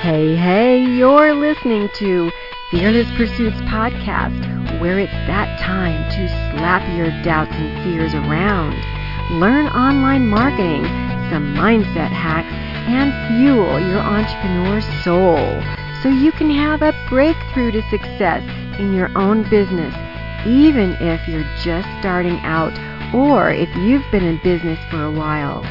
Hey, hey, you're listening to Fearless Pursuits Podcast, where it's that time to slap your doubts and fears around, learn online marketing, some mindset hacks, and fuel your entrepreneur soul so you can have a breakthrough to success in your own business, even if you're just starting out or if you've been in business for a while.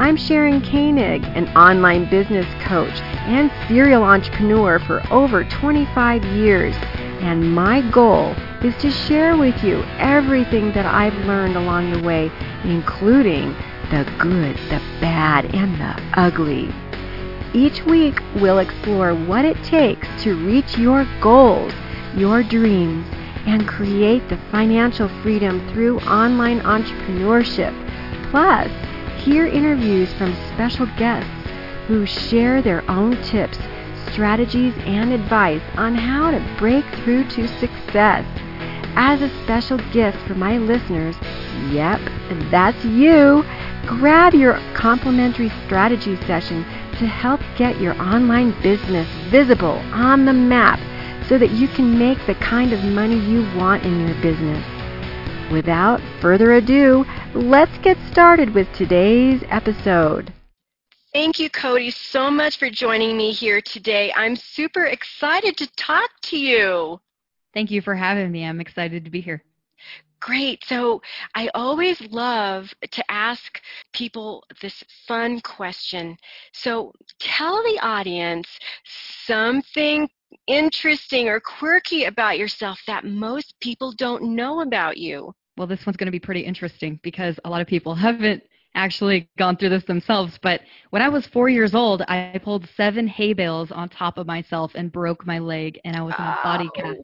I'm Sharon Koenig, an online business coach and serial entrepreneur for over 25 years, and my goal is to share with you everything that I've learned along the way, including the good, the bad, and the ugly. Each week, we'll explore what it takes to reach your goals, your dreams, and create the financial freedom through online entrepreneurship. Plus, hear interviews from special guests who share their own tips, strategies, and advice on how to break through to success. As a special gift for my listeners, yep, that's you, grab your complimentary strategy session to help get your online business visible on the map so that you can make the kind of money you want in your business. Without further ado, let's get started with today's episode. Thank you, Cody, so much for joining me here today. I'm super excited to talk to you. Thank you for having me. I'm excited to be here. Great. So I always love to ask people this fun question. So tell the audience something interesting or quirky about yourself that most people don't know about you well, this one's going to be pretty interesting because a lot of people haven't actually gone through this themselves. But when I was four years old, I pulled seven hay bales on top of myself and broke my leg, and I was in a body cast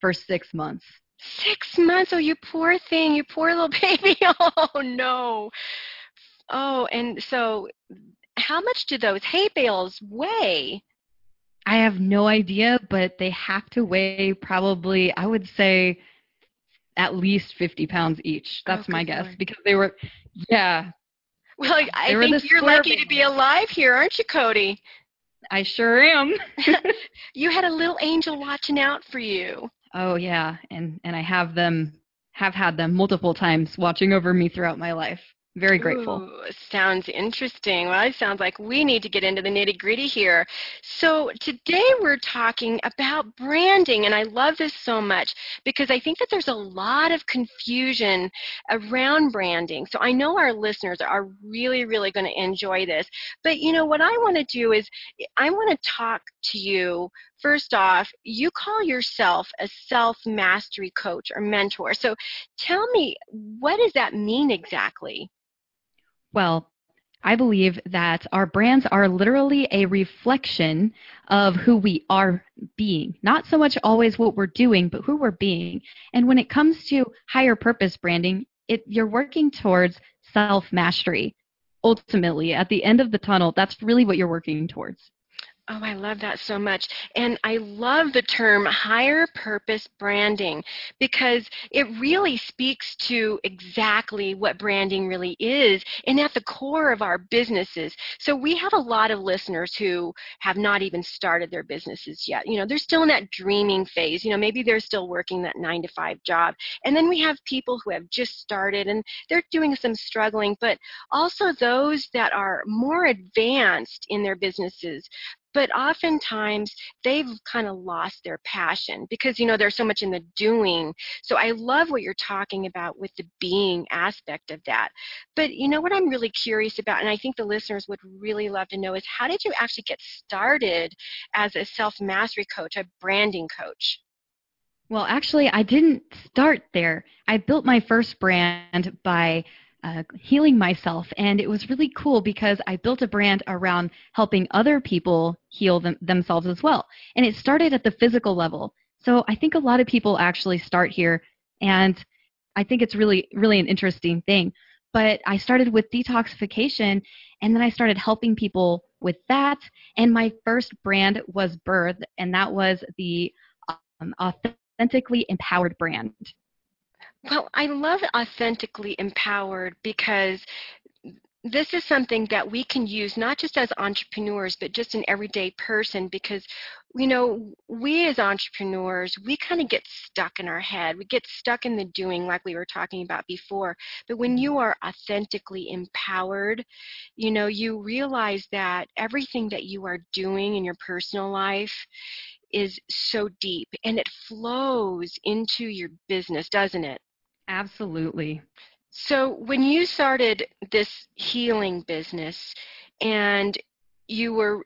for six months. Six months? Oh, you poor thing, you poor little baby. Oh, no. Oh, and so how much do those hay bales weigh? I have no idea, but they have to weigh probably, I would say, at least 50 pounds each. That's oh, my guess Lord. because they were, yeah. Well, I think you're lucky to be alive here, aren't you, Cody? I sure am. you had a little angel watching out for you. Oh yeah, and and I have them have had them multiple times watching over me throughout my life. Very grateful. Ooh, sounds interesting. Well, it sounds like we need to get into the nitty gritty here. So, today we're talking about branding, and I love this so much because I think that there's a lot of confusion around branding. So, I know our listeners are really, really going to enjoy this. But, you know, what I want to do is I want to talk to you first off, you call yourself a self mastery coach or mentor. So tell me, what does that mean exactly? Well, I believe that our brands are literally a reflection of who we are being. Not so much always what we're doing, but who we're being. And when it comes to higher purpose branding, it, you're working towards self mastery. Ultimately, at the end of the tunnel, that's really what you're working towards. Oh, I love that so much. And I love the term higher purpose branding because it really speaks to exactly what branding really is and at the core of our businesses. So we have a lot of listeners who have not even started their businesses yet. You know, they're still in that dreaming phase. You know, maybe they're still working that nine to five job. And then we have people who have just started and they're doing some struggling, but also those that are more advanced in their businesses but oftentimes they've kind of lost their passion because you know there's so much in the doing. So i love what you're talking about with the being aspect of that. But you know what i'm really curious about and i think the listeners would really love to know is how did you actually get started as a self mastery coach a branding coach? Well, actually, I didn't start there. I built my first brand by uh, healing myself. And it was really cool because I built a brand around helping other people heal them, themselves as well. And it started at the physical level. So I think a lot of people actually start here. And I think it's really, really an interesting thing. But I started with detoxification and then I started helping people with that. And my first brand was Birth, and that was the um, authentically empowered brand. Well, I love authentically empowered because this is something that we can use not just as entrepreneurs, but just an everyday person because, you know, we as entrepreneurs, we kind of get stuck in our head. We get stuck in the doing, like we were talking about before. But when you are authentically empowered, you know, you realize that everything that you are doing in your personal life is so deep and it flows into your business, doesn't it? Absolutely. So, when you started this healing business and you were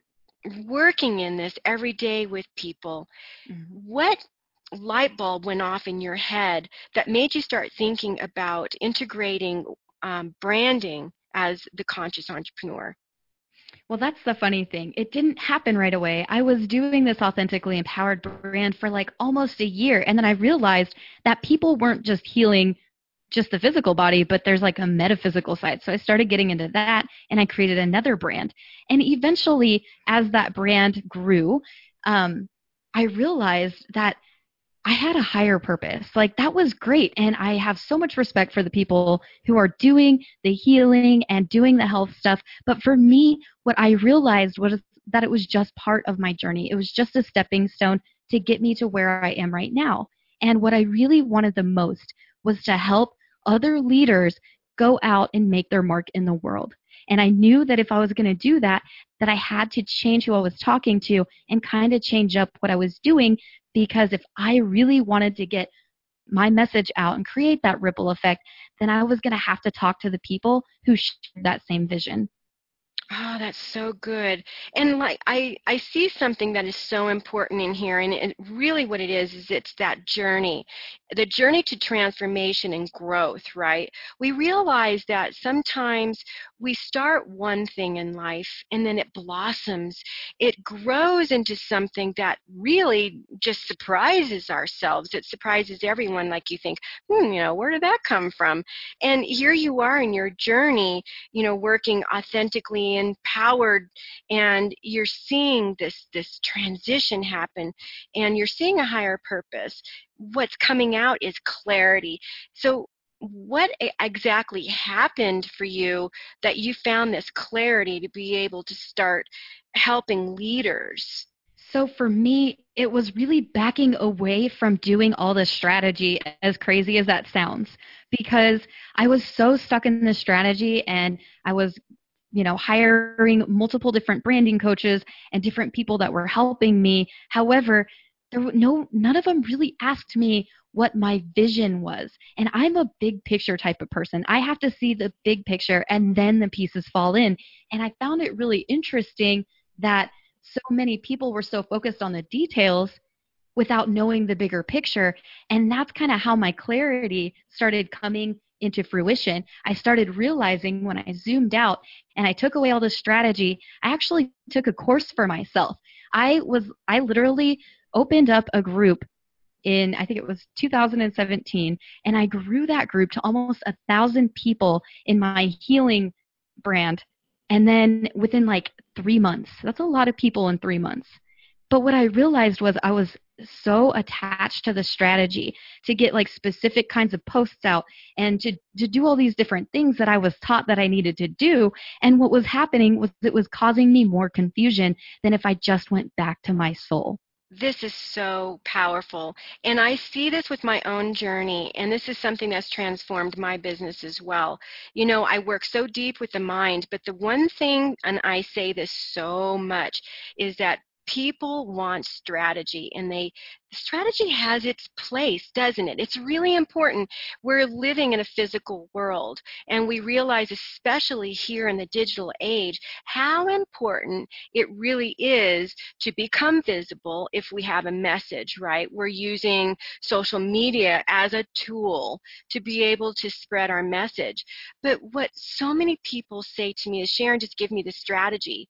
working in this every day with people, mm-hmm. what light bulb went off in your head that made you start thinking about integrating um, branding as the conscious entrepreneur? Well, that's the funny thing. It didn't happen right away. I was doing this authentically empowered brand for like almost a year. And then I realized that people weren't just healing just the physical body, but there's like a metaphysical side. So I started getting into that and I created another brand. And eventually, as that brand grew, um, I realized that I had a higher purpose. Like that was great. And I have so much respect for the people who are doing the healing and doing the health stuff. But for me, what I realized was that it was just part of my journey. It was just a stepping stone to get me to where I am right now. And what I really wanted the most was to help other leaders go out and make their mark in the world. And I knew that if I was going to do that, that I had to change who I was talking to and kind of change up what I was doing because if I really wanted to get my message out and create that ripple effect, then I was going to have to talk to the people who shared that same vision. Oh, that's so good. And like I I see something that is so important in here and it, really what it is is it's that journey. The journey to transformation and growth, right? We realize that sometimes we start one thing in life and then it blossoms. It grows into something that really just surprises ourselves. It surprises everyone like you think, "Hmm, you know, where did that come from?" And here you are in your journey, you know, working authentically empowered and you're seeing this this transition happen and you're seeing a higher purpose what's coming out is clarity. So what exactly happened for you that you found this clarity to be able to start helping leaders? So for me, it was really backing away from doing all this strategy, as crazy as that sounds, because I was so stuck in the strategy and I was you know hiring multiple different branding coaches and different people that were helping me. However there were no none of them really asked me what my vision was. And i'm a big picture type of person. I have to see the big picture and then the pieces fall in. And i found it really interesting that so many people were so focused on the details without knowing the bigger picture. And that's kind of how my clarity started coming into fruition, I started realizing when I zoomed out and I took away all the strategy, I actually took a course for myself. I was I literally opened up a group in I think it was 2017 and I grew that group to almost a thousand people in my healing brand and then within like three months that's a lot of people in three months but what I realized was I was so attached to the strategy to get like specific kinds of posts out and to, to do all these different things that I was taught that I needed to do. And what was happening was it was causing me more confusion than if I just went back to my soul. This is so powerful. And I see this with my own journey, and this is something that's transformed my business as well. You know, I work so deep with the mind, but the one thing, and I say this so much, is that people want strategy and they strategy has its place, doesn't it? It's really important. We're living in a physical world, and we realize, especially here in the digital age, how important it really is to become visible if we have a message, right? We're using social media as a tool to be able to spread our message. But what so many people say to me is, Sharon, just give me the strategy.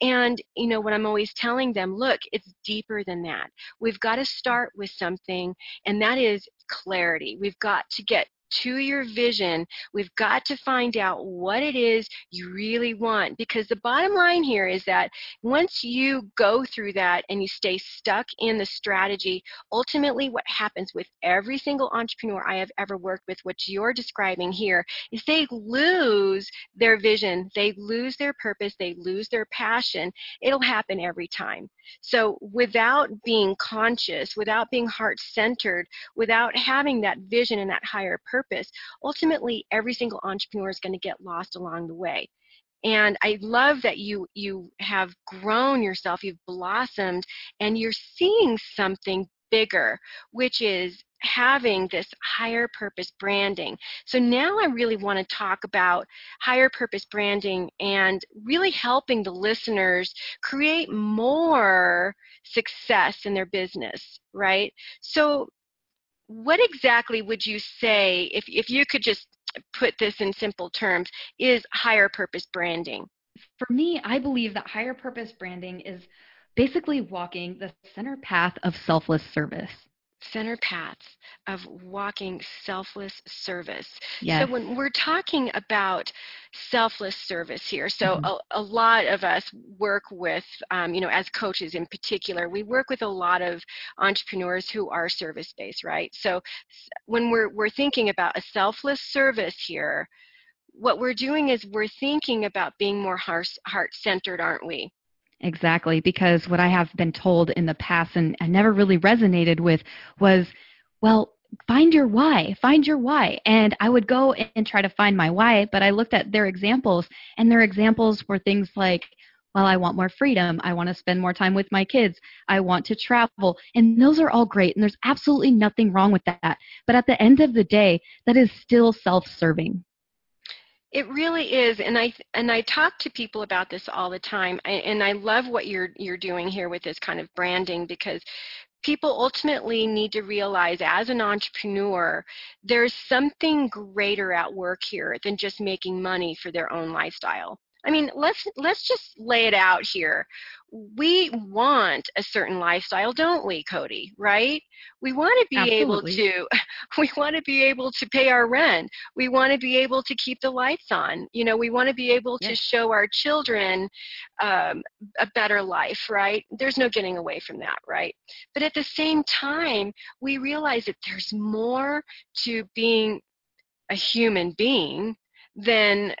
And, you know, what I'm always telling them, look, it's deeper than that. We've got to start with something, and that is clarity. We've got to get to your vision. We've got to find out what it is you really want because the bottom line here is that once you go through that and you stay stuck in the strategy, ultimately what happens with every single entrepreneur I have ever worked with, what you're describing here, is they lose their vision, they lose their purpose, they lose their passion. It'll happen every time. So without being conscious, without being heart centered, without having that vision and that higher purpose, ultimately every single entrepreneur is going to get lost along the way. And I love that you you have grown yourself, you've blossomed, and you're seeing something bigger, which is having this higher purpose branding. So now I really want to talk about higher purpose branding and really helping the listeners create more success in their business, right? So what exactly would you say if if you could just put this in simple terms is higher purpose branding? For me, I believe that higher purpose branding is basically walking the center path of selfless service center paths of walking selfless service. Yes. So when we're talking about selfless service here, so mm-hmm. a, a, lot of us work with, um, you know, as coaches in particular, we work with a lot of entrepreneurs who are service based, right? So when we're we're thinking about a selfless service here, what we're doing is we're thinking about being more heart centered, aren't we? Exactly, because what I have been told in the past and I never really resonated with was, well, find your why, find your why. And I would go and try to find my why, but I looked at their examples, and their examples were things like, well, I want more freedom. I want to spend more time with my kids. I want to travel. And those are all great. And there's absolutely nothing wrong with that. But at the end of the day, that is still self serving. It really is, and I and I talk to people about this all the time, and I love what you're you're doing here with this kind of branding because people ultimately need to realize as an entrepreneur there's something greater at work here than just making money for their own lifestyle I mean, let's let's just lay it out here. We want a certain lifestyle, don't we, Cody? Right? We want to be Absolutely. able to we want to be able to pay our rent. We want to be able to keep the lights on. You know, we want to be able yes. to show our children um, a better life, right? There's no getting away from that, right? But at the same time, we realize that there's more to being a human being than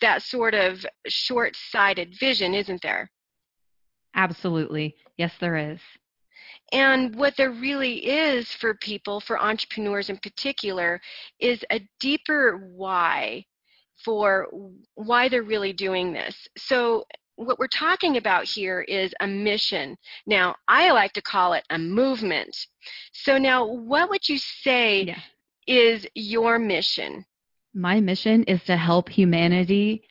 that sort of short sighted vision, isn't there? Absolutely. Yes, there is. And what there really is for people, for entrepreneurs in particular, is a deeper why for why they're really doing this. So, what we're talking about here is a mission. Now, I like to call it a movement. So, now what would you say yeah. is your mission? My mission is to help humanity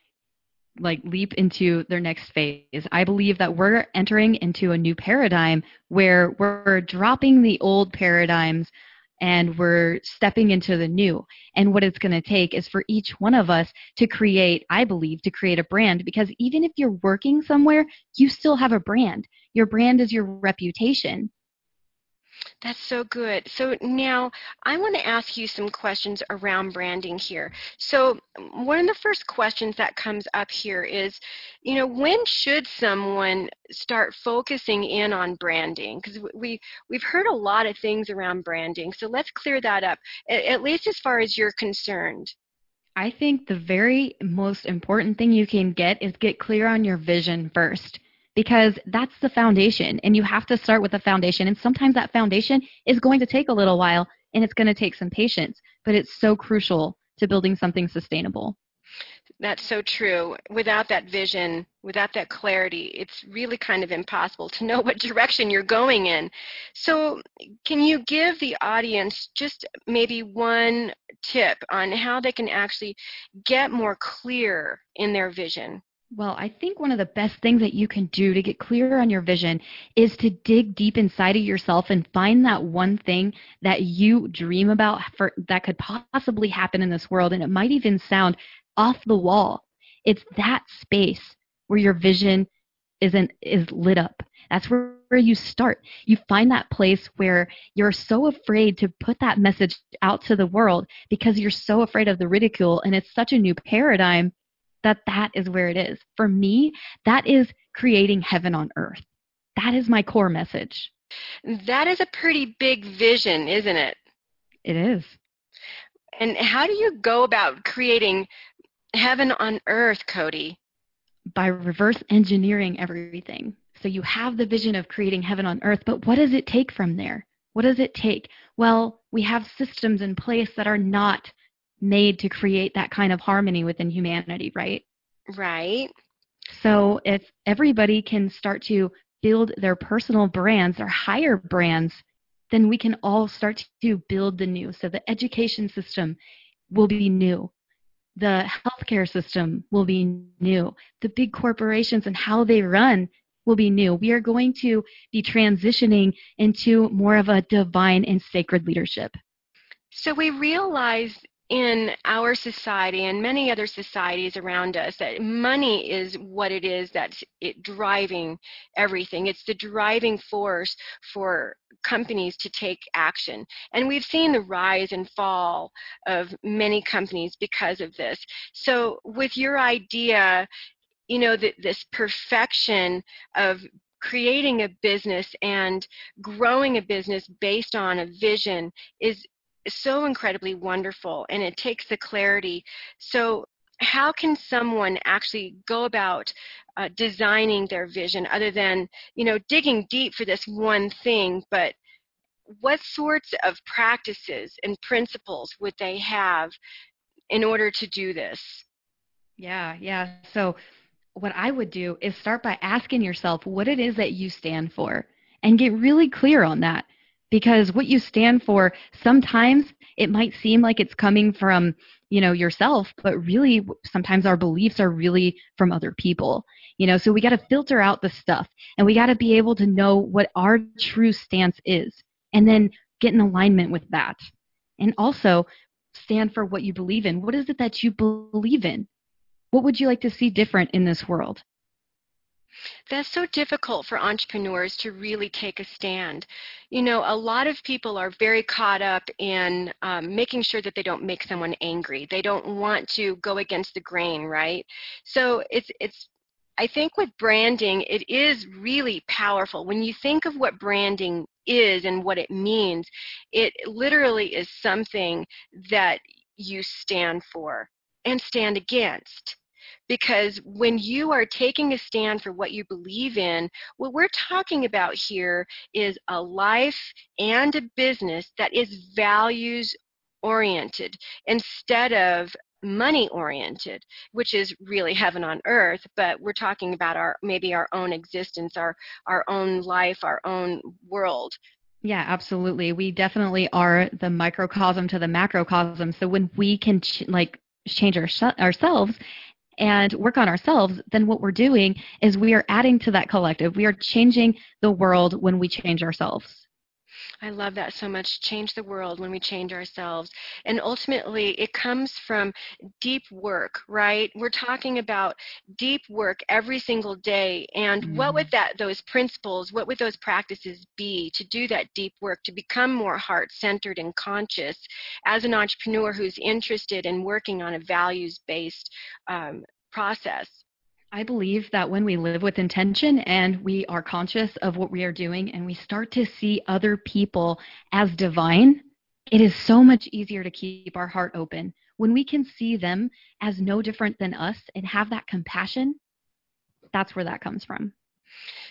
like leap into their next phase. I believe that we're entering into a new paradigm where we're dropping the old paradigms and we're stepping into the new. And what it's going to take is for each one of us to create, I believe, to create a brand because even if you're working somewhere, you still have a brand. Your brand is your reputation. That's so good. So now I want to ask you some questions around branding here. So mm, one of the first questions that comes up here is, you know, when should someone start focusing in on branding? Because we we've heard a lot of things around branding. So let's clear that up, at least as far as you're concerned. I think the very most important thing you can get is get clear on your vision first because that's the foundation and you have to start with the foundation. And sometimes that foundation is going to take a little while and it's going to take some patience but it's so crucial to building something sustainable. That's so true. Without that vision without that clarity it's really kind of impossible to know what direction you're going in. So can you give the audience just maybe one tip on how they can actually get more clear in their vision well, I think one of the best things that you can do to get clear on your vision is to dig deep inside of yourself and find that one thing that you dream about for that could possibly happen in this world and it might even sound off the wall. It's that space where your vision isn't is lit up. That's where, where you start. You find that place where you're so afraid to put that message out to the world because you're so afraid of the ridicule. And it's such a new paradigm that that is where it is. For me, that is creating heaven on earth. That is my core message. That is a pretty big vision, isn't it? It is. And how do you go about creating heaven on earth, Cody? By reverse engineering everything. So you have the vision of creating heaven on earth, but what does it take from there? What does it take? Well, we have systems in place that are not made to create that kind of harmony within humanity, right? Right. So if everybody can start to build their personal brands or higher brands, then we can all start to build the new. So the education system will be new. The healthcare system will be new. The big corporations and how they run will be new. We are going to be transitioning into more of a divine and sacred leadership. So we realize in our society and many other societies around us that money is what it is that's it driving everything. It's the driving force for companies to take action. And we've seen the rise and fall of many companies because of this. So with your idea, you know, that this perfection of creating a business and growing a business based on a vision is so incredibly wonderful and it takes the clarity. So, how can someone actually go about uh, designing their vision other than, you know, digging deep for this one thing, but what sorts of practices and principles would they have in order to do this? Yeah, yeah. So, what I would do is start by asking yourself what it is that you stand for and get really clear on that because what you stand for sometimes it might seem like it's coming from you know yourself but really sometimes our beliefs are really from other people you know? So we got to filter out the stuff and we got to be able to know what our true stance is and then get in alignment with that. And also stand for what you believe in. What is it that you believe in? What would you like to see different in this world that's so difficult for entrepreneurs to really take a stand. You know, a lot of people are very caught up in um, making sure that they don't make someone angry. They don't want to go against the grain, right? So it's it's I think with branding, it is really powerful. When you think of what branding is and what it means, it literally is something that you stand for and stand against because when you are taking a stand for what you believe in, what we're talking about here is a life and a business that is values oriented instead of money oriented which is really heaven on earth but we're talking about our maybe our own existence our our own life our own world yeah, absolutely. We definitely are the microcosm to the macrocosm. So when we can ch- like change our ourselves and work on ourselves, then what we're doing is we are adding to that collective. We are changing the world when we change ourselves. I love that so much. Change the world when we change ourselves. And ultimately, it comes from deep work, right? We're talking about deep work every single day. And mm. what would mm-hmm. that, those principles, what would those practices be to do that deep work, to become more heart centered and conscious as an entrepreneur who's interested in working on a values based um, process? I believe that when we live with intention and we are conscious of what we are doing and we start to see other people as divine, it is so much easier to keep our heart open. When we can see them as no different than us and have that compassion, that's where that comes from.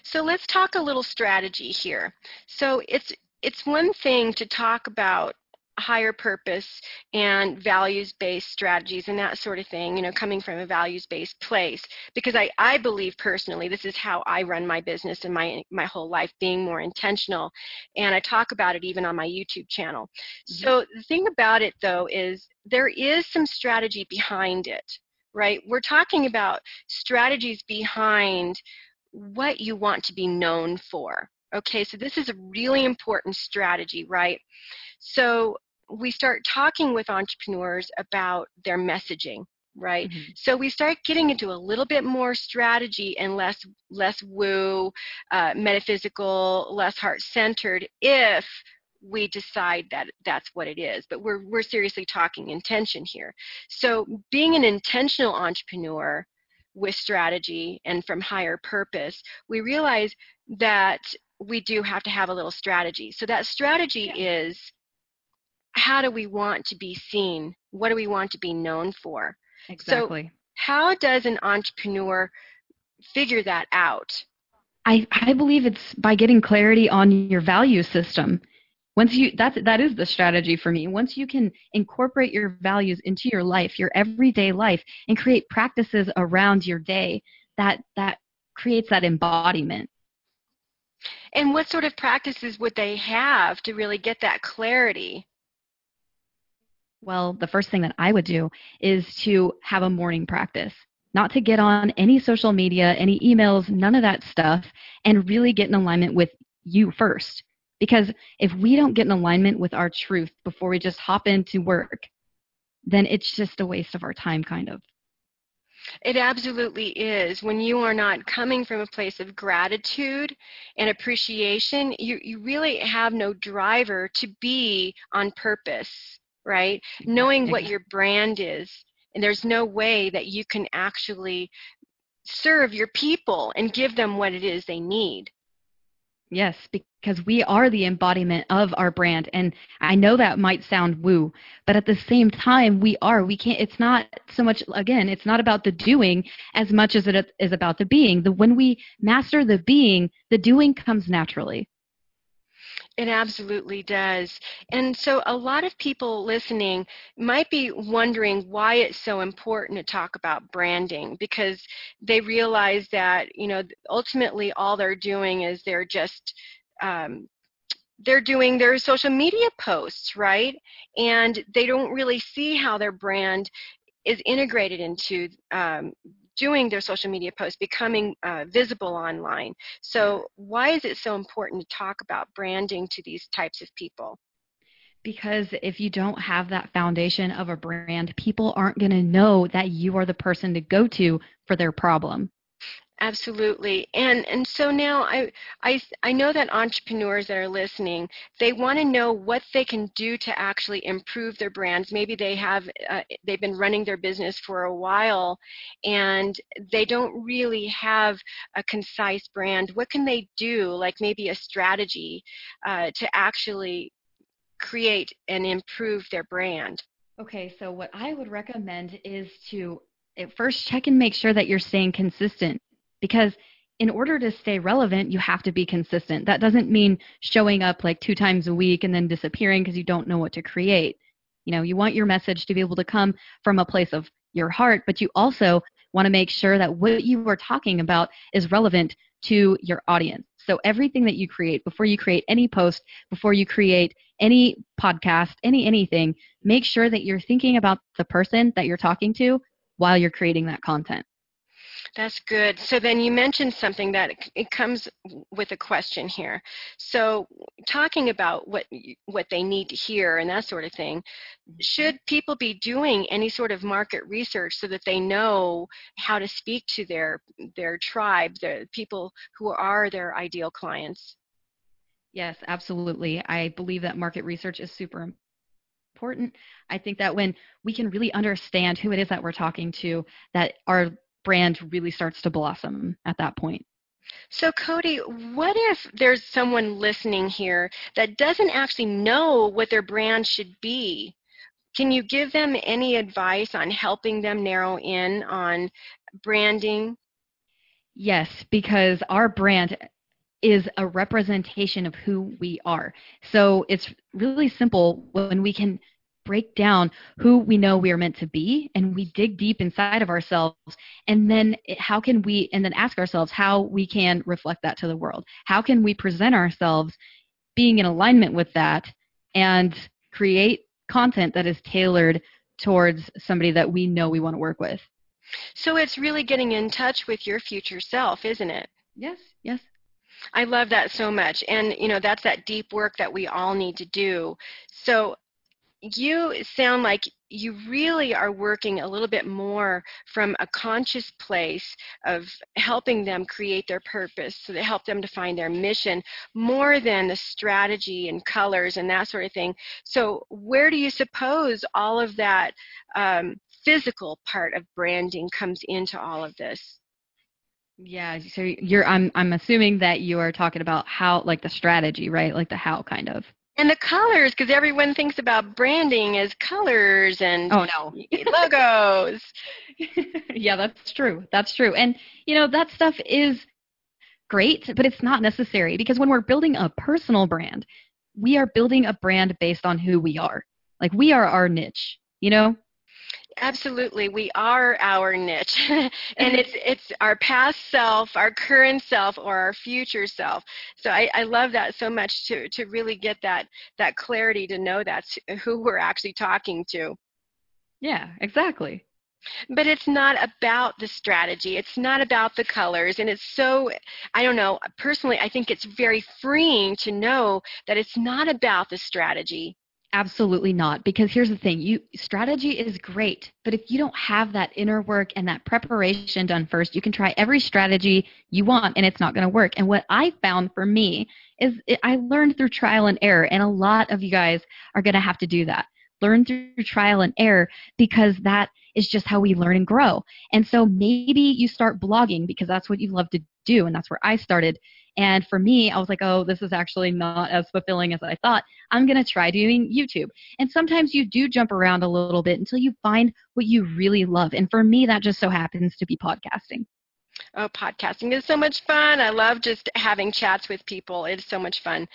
So let's talk a little strategy here. So it's it's one thing to talk about higher purpose and values based strategies and that sort of thing, you know, coming from a values based place. Because I, I believe personally, this is how I run my business and my, my whole life, being more intentional. And I talk about it even on my YouTube channel. Mm-hmm. So the thing about it though is there is some strategy behind it, right? We're talking about strategies behind what you want to be known for. Okay, so this is a really important strategy, right? So we start talking with entrepreneurs about their messaging right mm-hmm. so we start getting into a little bit more strategy and less less woo uh, metaphysical less heart centered if we decide that that's what it is but we're we're seriously talking intention here so being an intentional entrepreneur with strategy and from higher purpose we realize that we do have to have a little strategy. So that strategy yeah. is how do we want to be seen? What do we want to be known for? Exactly. so how does an entrepreneur figure that out? I, I believe it's by getting clarity on your value system. Once you that's that is the strategy for me. Once you can incorporate your values into your life your everyday life and create practices around your day that that creates that embodiment and what sort of practices would they have to really get that clarity? Well the first thing that i would do is to have a morning practice. Not to get on any social media any emails none of that stuff and really get in alignment with you first. Because if we don't get in alignment with our truth before we just hop into work, then it's just a waste of our time, kind of. It absolutely is. When you are not coming from a place of gratitude and appreciation, you, you really have no driver to be on purpose, right? Knowing what your brand is. And there's no way that you can actually serve your people and give them what it is they need. Yes, because we are the embodiment of our brand. And I know that might sound woo, but at the same time, we are. We can't, it's not so much, again, it's not about the doing as much as it is about the being. The, when we master the being, the doing comes naturally. It absolutely does. And so, a lot of people listening might be wondering why it's so important to talk about branding because they realize that, you know, ultimately all they're doing is they're just um, they're doing their social media posts, right? And they don't really see how their brand is integrated into um, doing their social media posts, becoming uh, visible online. So, why is it so important to talk about branding to these types of people? Because if you don't have that foundation of a brand, people aren't going to know that you are the person to go to for their problem. Absolutely. And and so now I I I know that entrepreneurs that are listening, they want to know what they can do to actually improve their brands. Maybe they have uh, they've been running their business for a while and they don't really have a concise brand. What can they do like maybe a strategy uh, to actually create and improve their brand? Okay, so what I would recommend is to first check and make sure that you're staying consistent because in order to stay relevant, you have to be consistent. That doesn't mean showing up like two times a week and then disappearing because you don't know what to create. You know, you want your message to be able to come from a place of your heart, but you also want to make sure that what you are talking about is relevant to your audience. So everything that you create, before you create any post, before you create any podcast, any anything, make sure that you're thinking about the person that you're talking to while you're creating that content. That's good. So then you mentioned something that it comes with a question here. So talking about what what they need to hear and that sort of thing, mm-hmm. should people be doing any sort of market research so that they know how to speak to their their tribe, the people who are their ideal clients? Yes, absolutely. I believe that market research is super important. I think that when we can really understand who it is that we're talking to, that our brand really starts to blossom at that point. So, Cody, what if there's someone listening here that doesn't actually know what their brand should be? Can you give them any advice on helping them narrow in on branding? Yes, because our brand is a representation of who we are. So it's really simple when we can break down who we know we are meant to be and we dig deep inside of ourselves and then how can we and then ask ourselves how we can reflect that to the world how can we present ourselves being in alignment with that and create content that is tailored towards somebody that we know we want to work with so it's really getting in touch with your future self isn't it yes yes I love that so much. And, you know, that's that deep work that we all need to do. So, you sound like you really are working a little bit more from a conscious place of helping them create their purpose so they help them to find their mission more than the strategy and colors and that sort of thing. So where do you suppose all of that um, physical part of branding comes into all of this? Yeah so you're i'm i'm assuming that you are talking about how like the strategy right? Like the how kind of and the colors because everyone thinks about branding as colors and oh no. logos. Yeah that's true. That's true. And you know that stuff is great but it's not necessary because when we're building a personal brand we are building a brand based on who we are. Like we are our niche you know absolutely. We are our niche. And mm-hmm. it's it's our past self our current self or our future self. So I, I love that so much to to really get that that clarity to know that's who we're actually talking to. Yeah exactly. But it's not about the strategy. It's not about the colors. And it's so i don't know personally i think it's very freeing to know that it's not about the strategy Absolutely not. Because here's the thing you strategy is great, but if you don't have that inner work and that preparation done first, you can try every strategy you want and it's not going to work. And what I found for me is it, I learned through trial and error, and a lot of you guys are going to have to do that. Learn through trial and error because that is just how we learn and grow. And so maybe you start blogging because that's what you love to do, and that's where I started. And for me, I was like, oh, this is actually not as fulfilling as I thought. I'm going to try doing YouTube. And sometimes you do jump around a little bit until you find what you really love. And for me, that just so happens to be podcasting. Oh, podcasting is so much fun. I love just having chats with people. It's so much fun.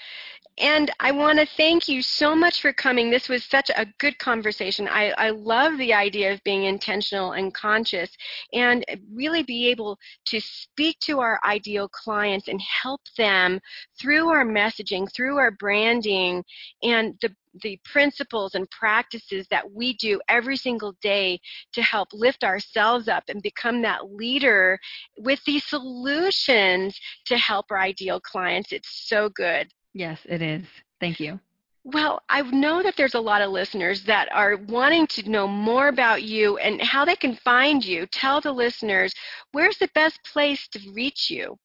And I want to thank you so much for coming. This was such a good conversation. I, I love the idea of being intentional and conscious and really be able to speak to our ideal clients and help them through our messaging, through our branding, and the the principles and practices that we do every single day to help lift ourselves up and become that leader with these solutions to help our ideal clients. It's so good. Yes, it is. Thank you. Well, I know that there's a lot of listeners that are wanting to know more about you and how they can find you. Tell the listeners where's the best place to reach you.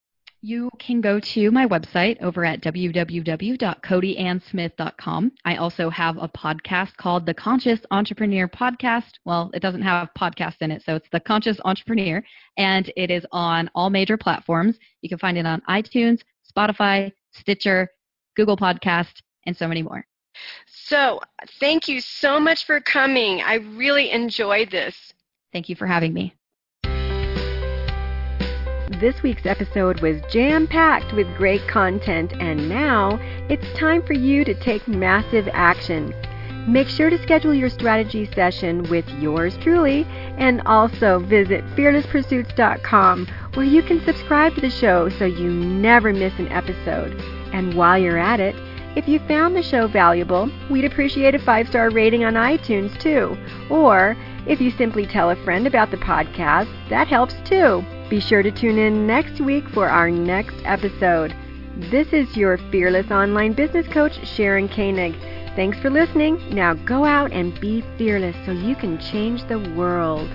You can go to my website over at www.codyansmith.com. I also have a podcast called The Conscious Entrepreneur Podcast. Well, it doesn't have podcast in it, so it's The Conscious Entrepreneur, and it is on all major platforms. You can find it on iTunes, Spotify, Stitcher, Google Podcast, and so many more. So, thank you so much for coming. I really enjoyed this. Thank you for having me. This week's episode was jam packed with great content, and now it's time for you to take massive action. Make sure to schedule your strategy session with yours truly and also visit fearlesspursuits.com where you can subscribe to the show so you never miss an episode. And while you're at it, if you found the show valuable, we'd appreciate a five star rating on iTunes too. Or if you simply tell a friend about the podcast, that helps too. Be sure to tune in next week for our next episode. This is your fearless online business coach, Sharon Koenig. Thanks for listening. Now go out and be fearless so you can change the world.